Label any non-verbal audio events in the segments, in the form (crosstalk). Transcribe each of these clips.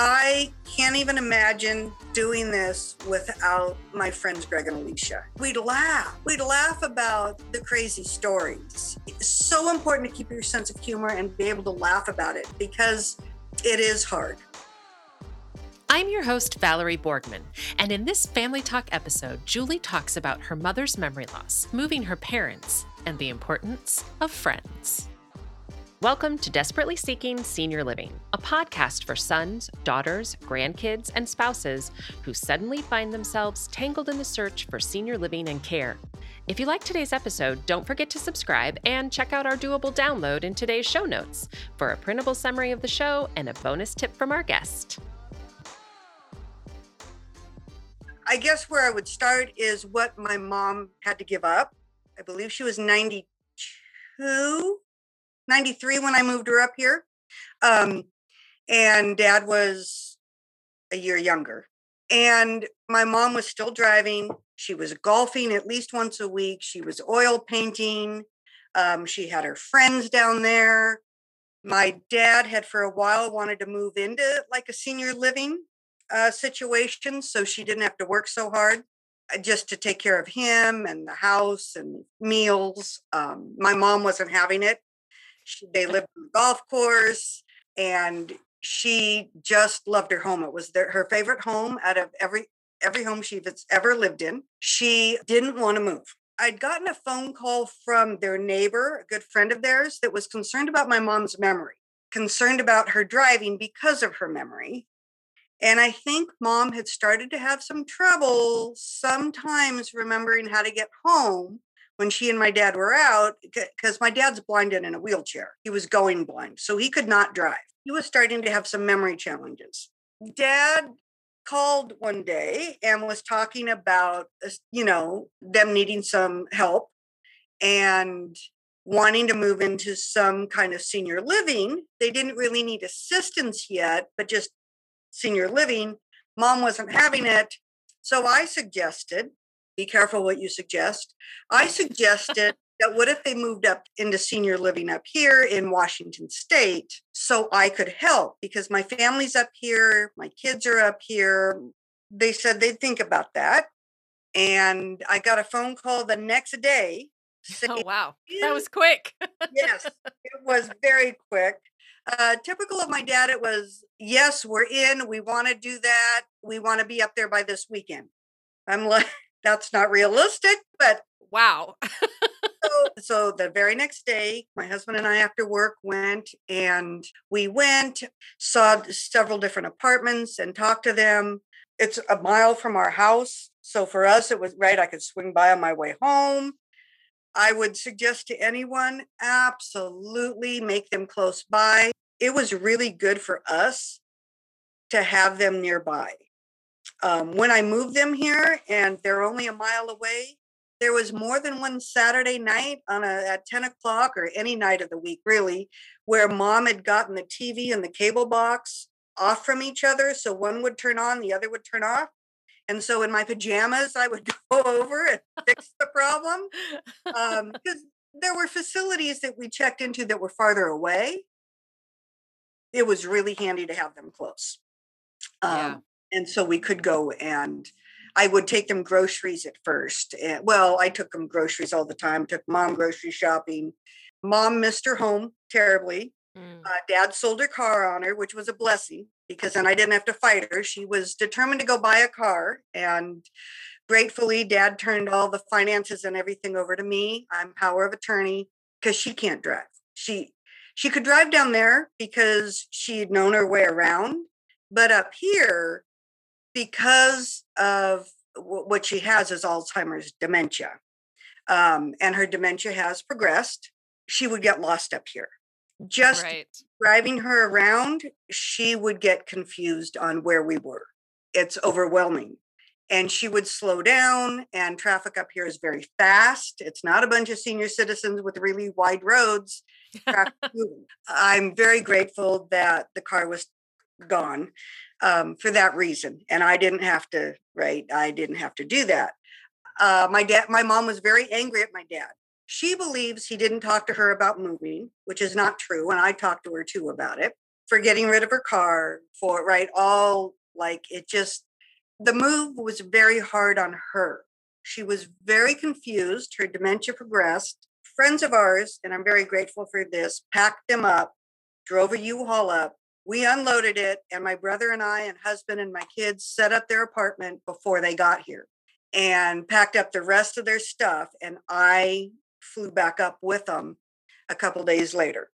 I can't even imagine doing this without my friends Greg and Alicia. We'd laugh. We'd laugh about the crazy stories. It's so important to keep your sense of humor and be able to laugh about it because it is hard. I'm your host, Valerie Borgman, and in this Family Talk episode, Julie talks about her mother's memory loss, moving her parents, and the importance of friends. Welcome to Desperately Seeking Senior Living, a podcast for sons, daughters, grandkids, and spouses who suddenly find themselves tangled in the search for senior living and care. If you like today's episode, don't forget to subscribe and check out our doable download in today's show notes for a printable summary of the show and a bonus tip from our guest. I guess where I would start is what my mom had to give up. I believe she was 92 93 when I moved her up here. Um, and dad was a year younger. And my mom was still driving. She was golfing at least once a week. She was oil painting. Um, she had her friends down there. My dad had for a while wanted to move into like a senior living uh, situation so she didn't have to work so hard uh, just to take care of him and the house and meals. Um, my mom wasn't having it. They lived on the golf course and she just loved her home. It was their, her favorite home out of every every home she's ever lived in. She didn't want to move. I'd gotten a phone call from their neighbor, a good friend of theirs, that was concerned about my mom's memory, concerned about her driving because of her memory. And I think mom had started to have some trouble sometimes remembering how to get home when she and my dad were out, because my dad's blind and in a wheelchair. He was going blind, so he could not drive. He was starting to have some memory challenges. Dad called one day and was talking about, you know, them needing some help and wanting to move into some kind of senior living. They didn't really need assistance yet, but just senior living. Mom wasn't having it. So I suggested be careful what you suggest. I suggested that what if they moved up into senior living up here in Washington state so I could help because my family's up here, my kids are up here. They said they'd think about that. And I got a phone call the next day. (laughs) Oh, saying, oh, wow. That was quick. (laughs) yes, it was very quick. Uh, typical of my dad, it was, yes, we're in. We want to do that. We want to be up there by this weekend. I'm like, that's not realistic, but wow. so, (laughs) so the very next day, my husband and I, after work, went and we went, saw several different apartments and talked to them. It's a mile from our house. So for us, it was right. I could swing by on my way home. I would suggest to anyone absolutely make them close by. It was really good for us to have them nearby. Um, when I moved them here and they're only a mile away, there was more than one Saturday night on a at 10 o'clock or any night of the week, really, where mom had gotten the TV and the cable box off from each other. So one would turn on, the other would turn off. And so in my pajamas, I would (laughs) go over and fix the problem. Because um, there were facilities that we checked into that were farther away. It was really handy to have them close. Um, yeah and so we could go and I would take them groceries at first. And, well, I took them groceries all the time. Took mom grocery shopping. Mom missed her home terribly. Mm. Uh, Dad sold her car on her, which was a blessing because then I didn't have to fight her. She was determined to go buy a car, and gratefully, Dad turned all the finances and everything over to me. I'm power of attorney because she can't drive. She she could drive down there because she'd known her way around, but up here because of what she has is Alzheimer's dementia. Um, and her dementia has progressed. She would get lost up here. Just right. driving her around, she would get confused on where we were. It's overwhelming. And she would slow down, and traffic up here is very fast. It's not a bunch of senior citizens with really wide roads. (laughs) I'm very grateful that the car was gone um, for that reason. And I didn't have to, right? I didn't have to do that. Uh, my dad, my mom was very angry at my dad. She believes he didn't talk to her about moving, which is not true. And I talked to her too about it. for getting rid of her car, for right, all like it just the move was very hard on her. She was very confused. Her dementia progressed. Friends of ours, and I'm very grateful for this, packed them up, drove a U-Haul up. We unloaded it, and my brother and I, and husband and my kids set up their apartment before they got here and packed up the rest of their stuff. And I flew back up with them a couple days later.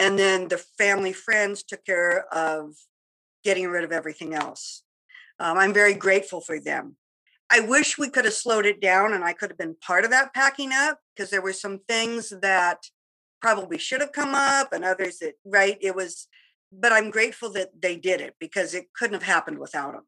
And then the family friends took care of getting rid of everything else. Um, I'm very grateful for them. I wish we could have slowed it down and I could have been part of that packing up because there were some things that probably should have come up and others that, right? It was, but I'm grateful that they did it because it couldn't have happened without them.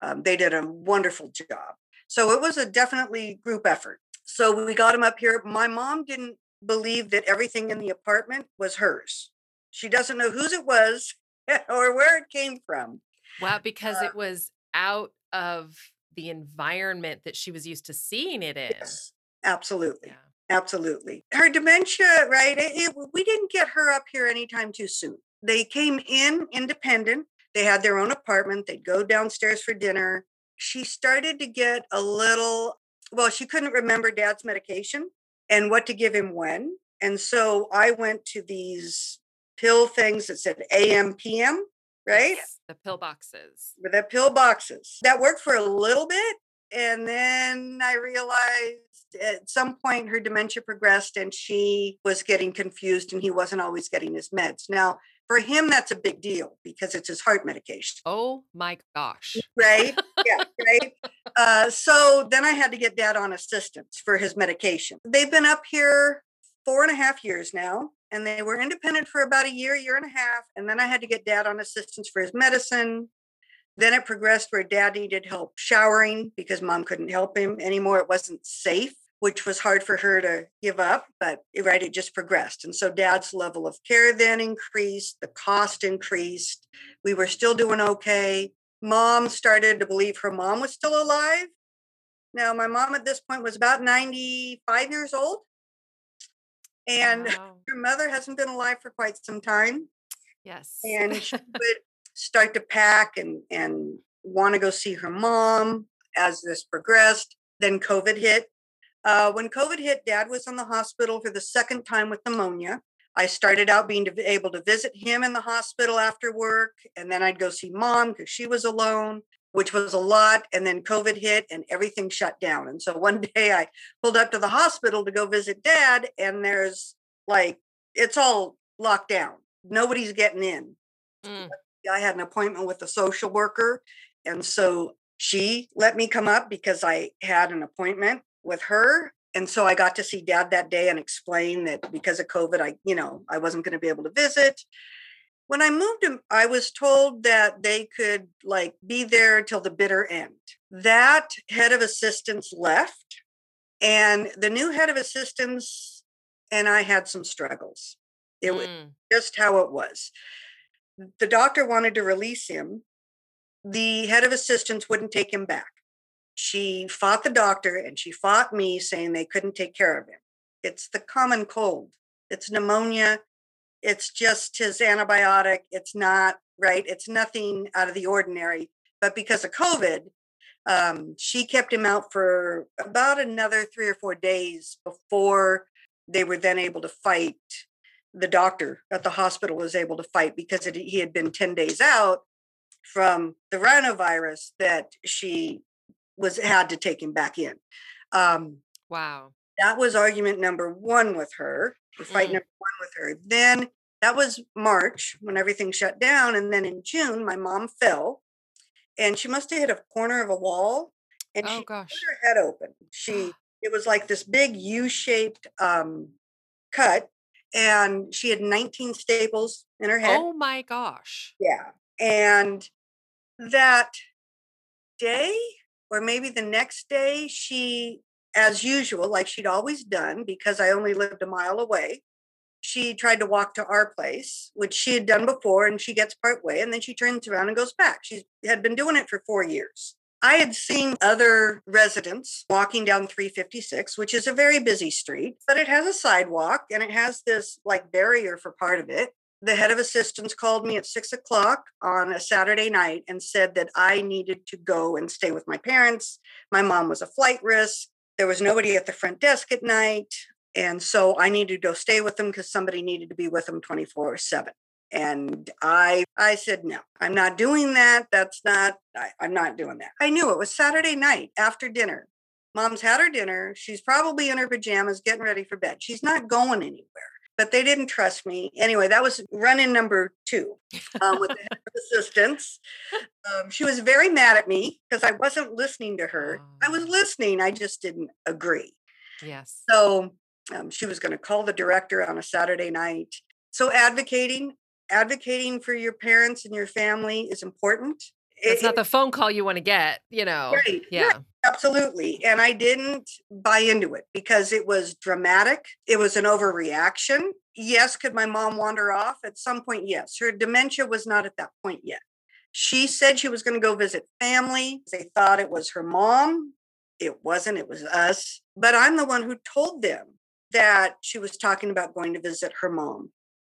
Um, they did a wonderful job. So it was a definitely group effort. So we got them up here. My mom didn't believe that everything in the apartment was hers. She doesn't know whose it was (laughs) or where it came from. Wow, because uh, it was out of the environment that she was used to seeing it in. Yes, absolutely. Yeah. Absolutely. Her dementia, right? It, it, we didn't get her up here anytime too soon. They came in independent. They had their own apartment. They'd go downstairs for dinner. She started to get a little, well, she couldn't remember dad's medication and what to give him when. And so I went to these pill things that said AM, PM, right? Yes, the pill boxes. The pill boxes. That worked for a little bit. And then I realized at some point her dementia progressed and she was getting confused and he wasn't always getting his meds. Now, for him, that's a big deal because it's his heart medication. Oh my gosh. Right? (laughs) Yeah, right. Uh, so then I had to get dad on assistance for his medication. They've been up here four and a half years now and they were independent for about a year, year and a half. And then I had to get dad on assistance for his medicine. Then it progressed where dad needed help showering because mom couldn't help him anymore. It wasn't safe, which was hard for her to give up, but eh, right, it just progressed. And so dad's level of care then increased, the cost increased. We were still doing okay. Mom started to believe her mom was still alive. Now, my mom at this point was about 95 years old. And wow. her mother hasn't been alive for quite some time. Yes. And she (laughs) would start to pack and, and want to go see her mom as this progressed. Then COVID hit. Uh, when COVID hit, dad was in the hospital for the second time with pneumonia. I started out being able to visit him in the hospital after work, and then I'd go see mom because she was alone which was a lot. And then COVID hit and everything shut down. And so (laughs) one day I pulled up to the hospital to go visit dad, and there's like, it's all locked down. Nobody's getting in. Mm. I had an appointment with a social worker. And so she let me come up because I had an appointment with her. And so I got to see dad that day and explain that because of COVID, I, you know, I wasn't going to be able to visit when I moved him, I was told that they could like be there till the bitter end. That head of assistance left, and the new head of assistance and I had some struggles. It mm. was just how it was. The doctor wanted to release him. The head of assistance wouldn't take him back. She fought the doctor and she fought me, saying they couldn't take care of him. It's the common cold. It's pneumonia it's just his antibiotic. It's not right. It's nothing out of the ordinary. But because of COVID, um, she kept him out for about another three or four days before they were then able to fight. The doctor at the hospital was able to fight because it, he had been 10 days out from the rhinovirus that she was had to take him back in. Um, wow. That was argument number one with her fight mm. number one with her. Then that was March when everything shut down. And then in June, my mom fell and she must have hit a corner of a wall and oh, she gosh. put her head open. She, it was like this big U shaped um, cut and she had 19 staples in her head. Oh my gosh. Yeah. And that day, or maybe the next day, she as usual, like she'd always done, because I only lived a mile away, she tried to walk to our place, which she had done before, and she gets part way, and then she turns around and goes back. She had been doing it for four years. I had seen other residents walking down 356, which is a very busy street, but it has a sidewalk and it has this like barrier for part of it. The head of assistance called me at six o'clock on a Saturday night and said that I needed to go and stay with my parents. My mom was a flight risk. There was nobody at the front desk at night. And so I needed to go stay with them because somebody needed to be with them 24 7 and i i said no i'm not doing that. That's not I, i'm not doing that. I knew it was saturday night after dinner. Mom's had her dinner. She's probably in her pajamas getting ready for bed. She's not going anywhere but they didn't trust me. Anyway, that was run in number two um, with the (laughs) assistants. Um, she was very mad at me because I wasn't listening to her. Oh. I was oh. listening, I just didn't agree. Yes. So um, she was going to call the director on a Saturday night. So advocating, advocating for your parents and your family is important. It's not the phone call you want to get, you know. Right. Yeah. Right, absolutely. And I didn't buy into it because it was dramatic. It was an overreaction. Yes, could my mom wander off at some point? Yes. Her dementia was not at that point yet. She said she was going to go visit family. They thought it was her mom. It wasn't, it was us. But I'm the one who told them that she was talking about going to visit her mom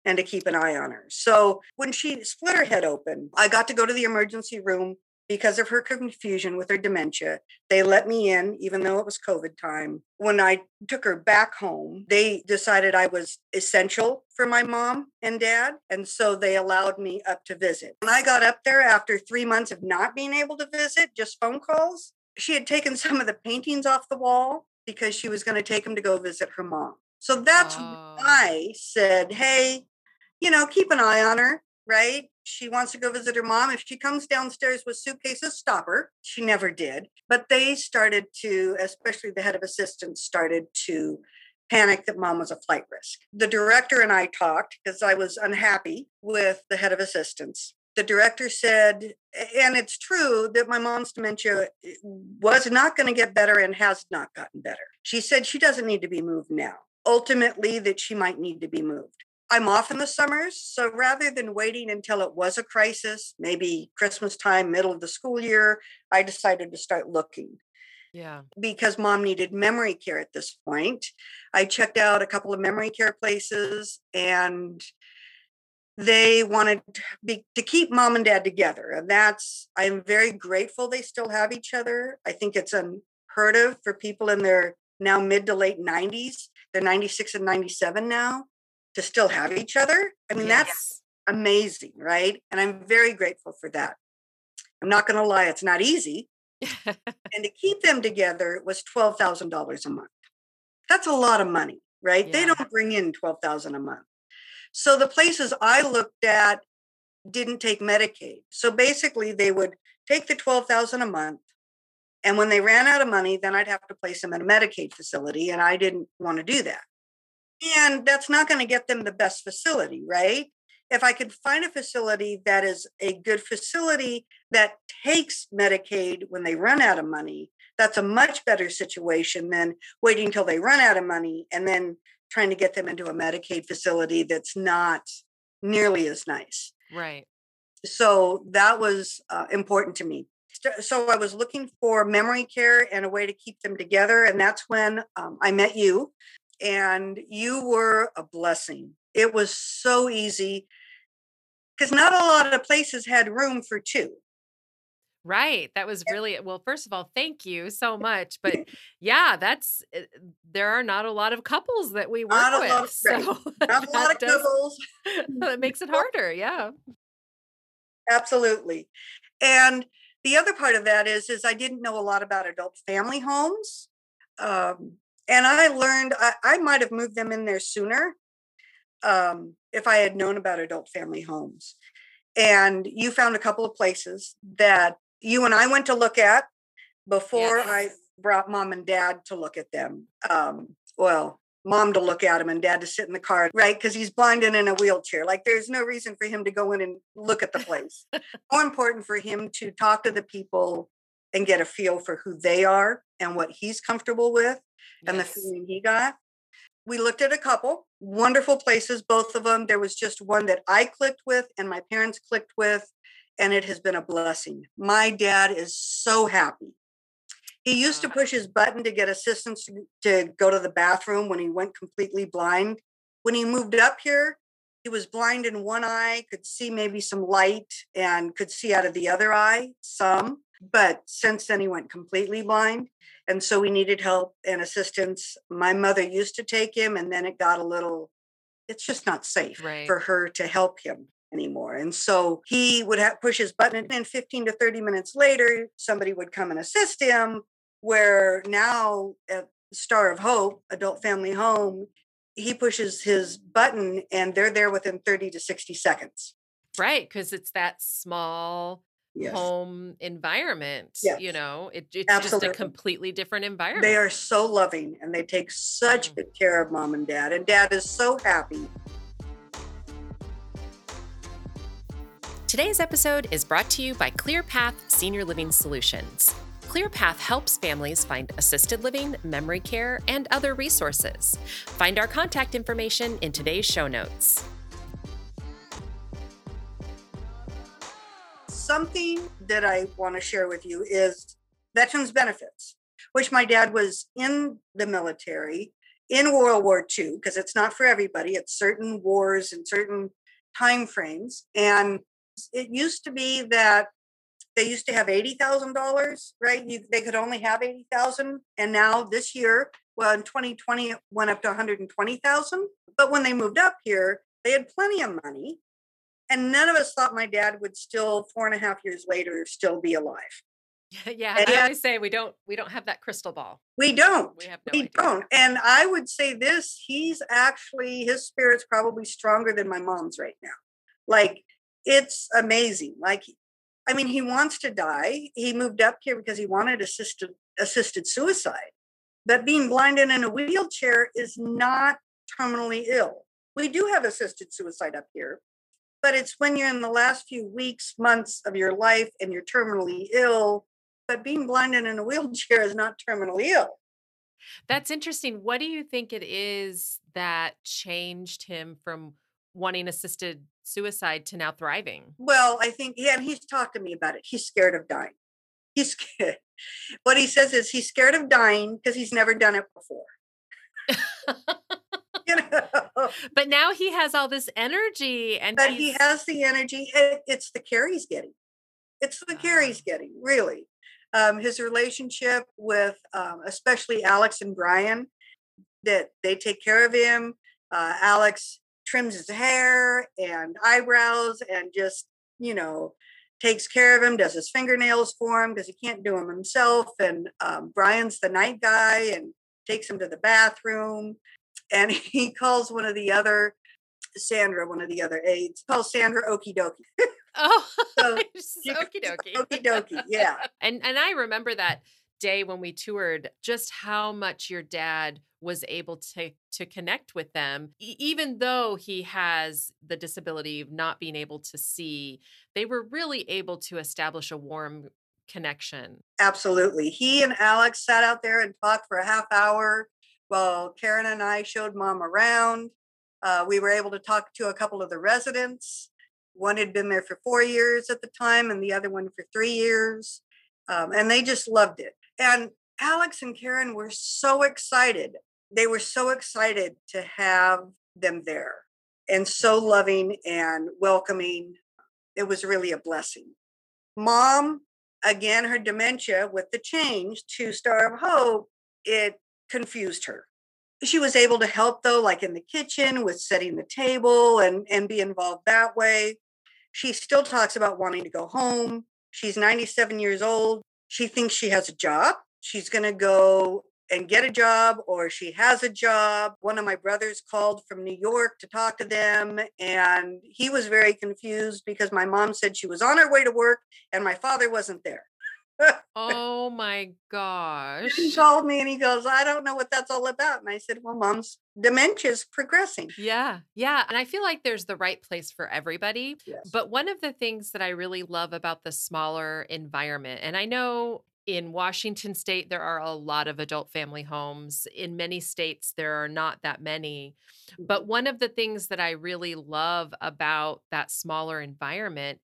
and to keep an eye on her. So when she split her head open, I got to go to the emergency room because of her confusion with her dementia. They let me in, even though it was COVID time. When I took her back home, they decided I was essential for my mom and dad. And so they allowed me up to visit. When I got up there after three months of not being able to visit, just phone calls, she had taken (laughs) some of the paintings off the wall because she was going to take them to go visit her mom. So that's oh. why I said, hey, you know, keep an eye on her, right? She wants to go visit her mom. If she comes downstairs with suitcases, stop her. She never did. But they started to, especially the head of assistance, started to panic that mom was a flight risk. The director and I talked because I was unhappy with the head of assistance. The director said, and it's true that my mom's dementia eh, was not going to get better and has not gotten better. She said she doesn't need to be moved now. Ultimately, that she might need to be moved. I'm off in the summers. So rather than waiting until it was a crisis, maybe Christmas time, middle of the school year, I decided to start looking. Yeah. Because mom needed memory care at this point. I checked out a couple of memory care places and they wanted to, be, to keep mom and dad together. And that's, I'm very grateful they still have each other. I think it's unheard of for people in their now mid to late 90s. They're 96 and 97 now to still have each other. I mean, that's amazing, right? And I'm very grateful for that. I'm not going to lie, it's not easy. (laughs) and to keep them together was $12,000 a month. That's a lot of money, right? Yeah. They don't bring in 12,000 a month. So the places I looked at didn't take Medicaid. So basically they would take the 12,000 a month and when they ran out of money, then I'd have to place them in a Medicaid facility and I didn't want to do that. And that's not going to get them the best facility, right? If I could find a facility that is a good facility that takes Medicaid when they run out of money, that's a much better situation than waiting until they run out of money and then trying to get them into a Medicaid facility that's not nearly as nice. Right. So that was uh, important to me. So I was looking for memory care and a way to keep them together. And that's when um, I met you and you were a blessing. It was so easy because not a lot of places had room for two. Right. That was really well. First of all, thank you so (laughs) much. But yeah, that's eh, there are not a lot of couples that we work not with. Of, (laughs) so not a lot of does, couples. (laughs) that makes it harder. Yeah. Absolutely. And the other part of that is, is I didn't know a lot about adult family homes. Um, and I learned I, I might have moved them in there sooner um, if I had known about adult family homes. And you found a couple of places that you and I went to look at before yes. I brought mom and dad to look at them. Um, well, mom to look at him and dad to sit in the car, right? Because he's blind and in a wheelchair. Like there's no reason for him to go in and look at the place. (laughs) More important for him to talk to the people and get a feel for who they are and what he's comfortable with and the feeling he got. We looked at a couple wonderful places, both of them. There was just one that I clicked with and my parents clicked with, and it has been a blessing. My dad is so happy. He used to push his button to get assistance to, to go to the bathroom when he went completely blind. When he moved up here, he was blind in one eye, could see maybe some light, and could see out of the other eye some. But since then, he went completely blind. And so we needed help and assistance. My mother used to take him, and then it got a little, it's just not safe Right. for her to help him anymore. And so he would have push his button, and then 15 to 30 minutes later, somebody would come and assist him. Where now at Star of Hope, Adult Family Home, he pushes his button and they're there within 30 to 60 seconds. Right. Because it's that small Yes. home environment. Yes. You know, it, it's just a completely different environment. They are so loving and they take such Mm. good care of mom and dad. And dad is so happy. Today's episode is brought to you by ClearPath Senior Living Solutions. ClearPath helps families find assisted living, memory care, and other resources. Find our contact information in today's show notes. Something that I want to share with you is veterans benefits, which my dad was in the military in World War II, because it's not for everybody, it's certain wars and certain time frames. And it used to be that they used to have $80,000, right? You, they could only have 80,000. And now this year, well, in 2020, it went up to 120,000. But when they moved up here, they had plenty of money. And none of us thought my dad would still, four and a half years later, still be alive. (laughs) yeah, And- I always say we don't we don't have that crystal ball. We don't. We have no we idea. don't. And I would say this he's actually, his spirit's probably stronger than my mom's right now. Like, it's amazing. Like, I mean, he wants to die. He moved up here because he wanted assisted assisted suicide. But being blind and in a wheelchair is not terminally ill. We do have assisted suicide up here, but it's when you're in the last few weeks, months of your life and you're terminally ill. But being blind and in a wheelchair is not terminally ill. That's interesting. What do you think it is that changed him from wanting assisted suicide to now thriving? Well, I think, yeah, and he's talked to me about it. He's scared of dying. He's scared. What he says is he's scared of dying because he's never done it before. (laughs) You know, (laughs) but now he has all this energy and but he has the energy. It, it's the care he's getting. It's the care he's getting, really. Um, his relationship with, um, especially Alex and Brian, that they take care of him. Uh, Alex trims his hair and eyebrows and just, you know, takes care of him, does his fingernails for him because he can't do them himself. And um, Brian's the night guy and takes him to the bathroom. And (laughs) he calls one of the other, Sandra, one of the other aides, calls Sandra Okie dokie. (laughs) Oh, So (laughs) okie dokie. Okie dokie, yeah. and and I remember that day when we toured, just how much your dad was able to to connect with them, E- even though he has the disability of not being able to see. They were really able to establish a warm connection. Absolutely. He and Alex sat out there and talked for a half hour while Karen and I showed mom around. Uh, we were able to talk to a couple of the residents. One had been there for four years at the time, and the other one for three years. Um, and they just loved it. And Alex and Karen were so excited. They were so excited to have them there and so loving and welcoming. It was really a blessing. Mom again her dementia with the change to star of hope it confused her. She was able to help though like in the kitchen with setting the table and and be involved that way. She still talks about wanting to go home. She's 97 years old. She thinks she has a job. She's going to go and get a job or she has a job. One of my brothers called from new york to talk to them and he was very confused because my mom said she was on her way to work and my father wasn't there Oh my (laughs) gosh. he called me and he goes, I don't know what that's all about. And I said, Well, mom's dementia is progressing. Yeah, yeah. And I feel like there's the right place for everybody. Yes. But one of the things that I really love about the smaller environment, and I know in Washington state, there are a lot of adult family homes. In many states, there are not that many. But mm-hmm. one of the things that I really love about that smaller environment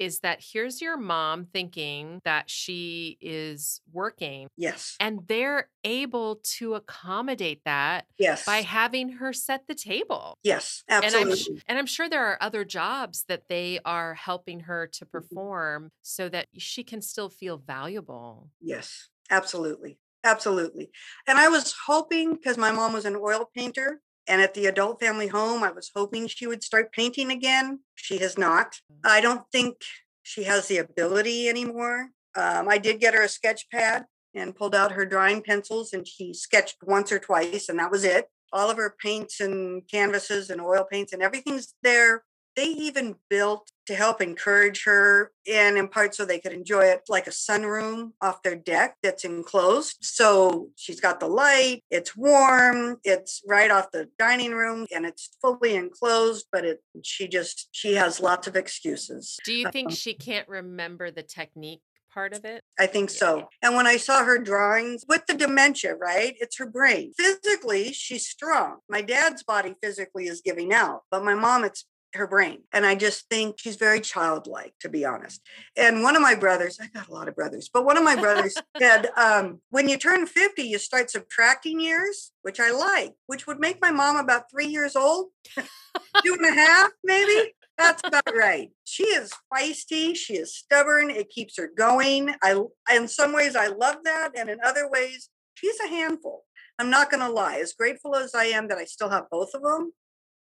is that here's your mom thinking that she is working Yes. and they're able to accommodate that Yes. by having her set the table. yes. And I'm, Absolutely. and I'm sure there are other jobs that they are helping her to Mm-hmm. perform so that she can still feel valuable. Yes, absolutely. Absolutely. And I was hoping because my mom was an oil painter and at the adult family home, I was hoping she would start painting again. She has not. I don't think she has the ability anymore. Um, I did get her a sketch pad and pulled out her drawing pencils and she sketched once or twice and that was it. All of her paints and canvases and oil paints and everything's there. They even built to help encourage her and in part so they could enjoy it like a sunroom off their deck that's enclosed. So she's got the light, it's warm, it's right off the dining room and it's fully enclosed, but it she just she has lots of excuses. Do you think Um, she can't remember the technique part of it? I think so. And when I saw her drawings with the dementia, right? It's her brain. Physically, she's strong. My dad's body physically is giving out, but my mom, it's her brain. And I just think she's very childlike, to be honest. And one of my brothers, I got a lot of brothers, but one of my brothers (laughs) said, um, when you turn 50, you start subtracting years, which I like, which would make my mom about three years old, two and a half, maybe. That's about right. She is feisty. She is stubborn. It keeps her going. I, in some ways, I love that, and in other ways, she's a handful. I'm not going to lie. As grateful as I am that I still have both of them,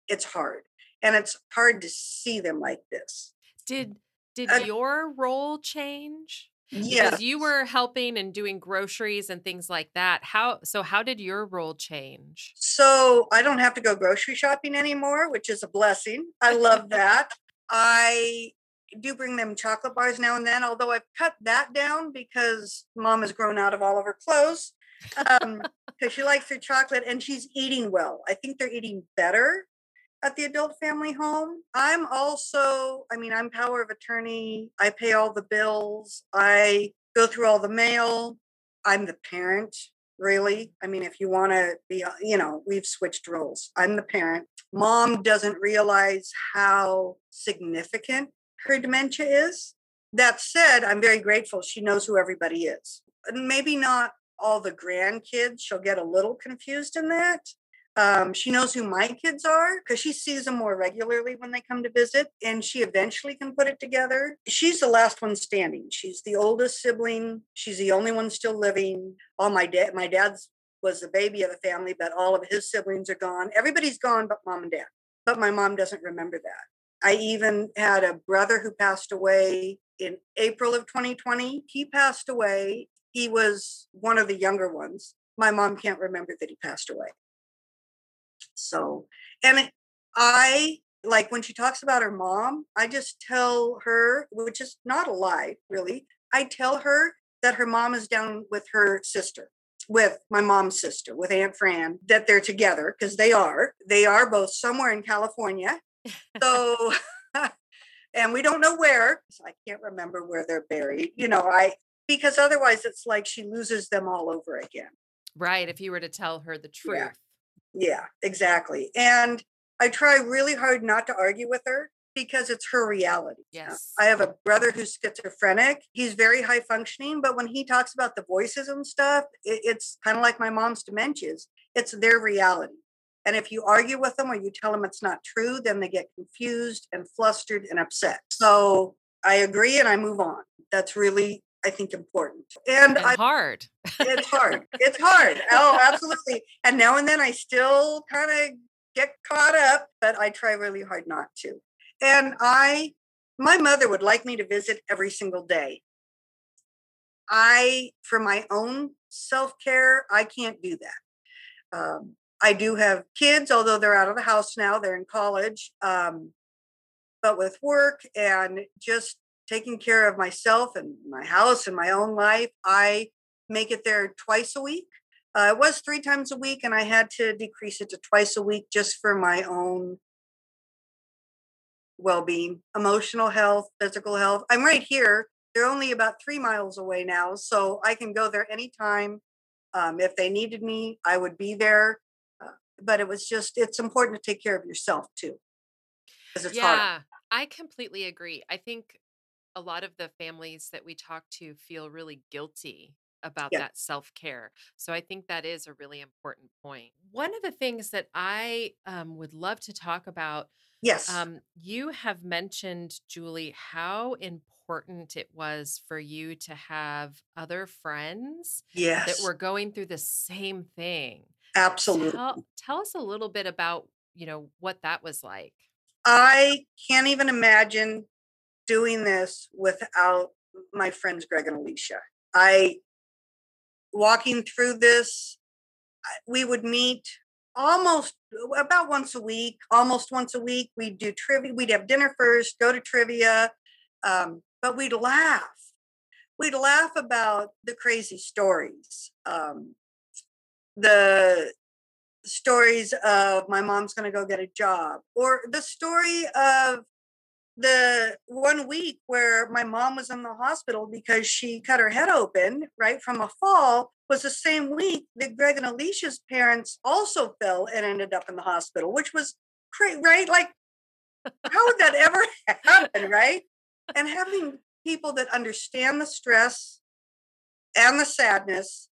it's hard, and it's hard to see them like this. Did did Uh, your role change? Yeah. Because you were helping and doing groceries and things like that. How so how did your role change? So I don't have to go grocery shopping anymore, which is a blessing. I love (laughs) that. I do bring them chocolate bars now and then, although I've cut that down because mom has grown out of all of her clothes. Um, because she likes her chocolate and she's eating well. I think they're eating better at the adult family home. I'm also, I mean, I'm power of attorney. I pay all the bills. I go through all the mail. I'm the parent, really. I mean, if you want to be, uh, you know, we've switched roles. I'm the parent. Mom doesn't realize how significant her dementia is. That said, I'm very grateful she knows who everybody is. Maybe not all the grandkids. She'll get a little confused in that. Um, she knows who my kids are because she sees them more regularly when they come to visit, and she eventually can put it together. She's the last one standing. She's the oldest sibling. She's the only one still living. All my dad, my dad's was the baby of the family, but all of his siblings are gone. Everybody's gone but mom and dad. But my mom doesn't remember that. I even had a brother who passed away in April of 2020. He passed away. He was one of the younger ones. My mom can't remember that he passed away. So, and I like when she talks about her mom, I just tell her, which is not a lie, really. I tell her that her mom is down with her sister, with my mom's sister, with Aunt Fran, that they're together because they are. They are both somewhere in California. So, (laughs) (laughs) and we don't know where. So I can't remember where they're buried. You know, I because otherwise it's like she loses them all over again. Right, if you were to tell her the truth. Yeah. Yeah, exactly. And I try really hard not to argue with her because it's her reality. Uh, Yes. I have a brother who's schizophrenic. He's very high functioning, but when he talks about the voices and stuff, it, it's kind of like my mom's dementias. It's their reality. And if you argue with them or you tell them it's not true, then they get confused and flustered and upset. So I agree and I move on. That's really, I think, important. And And I hard. it's (laughs) hard. It's hard. Oh, absolutely. And now and then I still kind of get caught up, but I try really hard not to. And I, my mother would like me to visit every single day. I, for my own self care, I can't do that. Um, I do have kids, although they're out of the house now, they're in college. Um, but with work and just taking care of myself and my house and my own life, I make it there twice a week. Uh, it was three times a week, and I had to decrease it to twice a week just for my own well being, emotional health, physical health. I'm right here. They're only about three miles away now, so I can go there anytime. Um, if they needed me, I would be there. Uh, but it was just, it's important to take care of yourself too. It's hard. Yeah, I completely agree. I think a lot of the families that we talk to feel really guilty about Yeah. that self care. So I think that is a really important point. One of the things that I um, would love to talk about Yes. um, you have mentioned, Julie, how important it was for you to have other friends yes. that were going through the same thing. Absolutely. Tell tell us a little bit about, you know, what that was like. I can't even imagine doing this without my friends Greg and Alicia. I walking through this, we would meet almost about once a week, almost once a week. We'd do trivia. We'd have dinner first, go to trivia, um, but we'd laugh. We'd laugh about the crazy stories, um, the stories of my mom's going to go get a job, or the story of the one week where my mom was in the hospital because she cut her head open right from a fall was the same week that Greg and Alicia's parents also fell and ended up in the hospital, which was crazy, right? Like, how would that ever (laughs) happen, right? And having people that understand the stress and the sadness,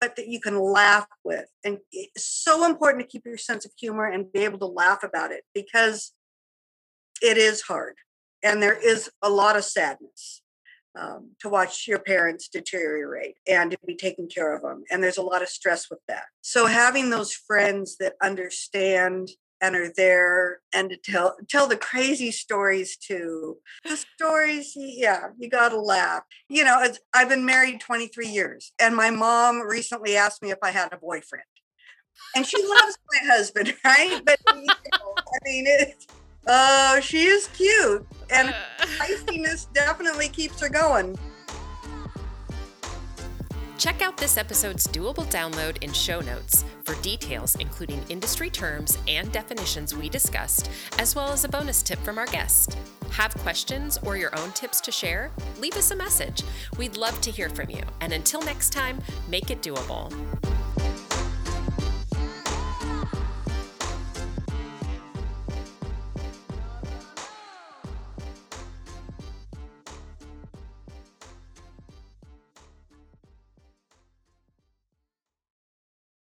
but that you can laugh with. And it's so important to keep your sense of humor and be able to laugh about it because it is hard and there is a lot of sadness um, to watch your parents deteriorate and to be taking care of them and there's a lot of stress with that. So having those friends that understand and are there and to tell tell the crazy stories too the stories yeah you gotta laugh. You know i've been married 23 years and my mom recently asked me if i had a boyfriend and she loves my husband (laughs) right? But you know, i mean it Oh, she is cute. And uh. (laughs) feistiness definitely keeps her going. Check out this episode's doable download in show notes for details, including industry terms and definitions we discussed, as well as a bonus tip from our guest. Have questions or your own tips to share? Leave us a message. We'd love to hear from you. And until next time, make it doable.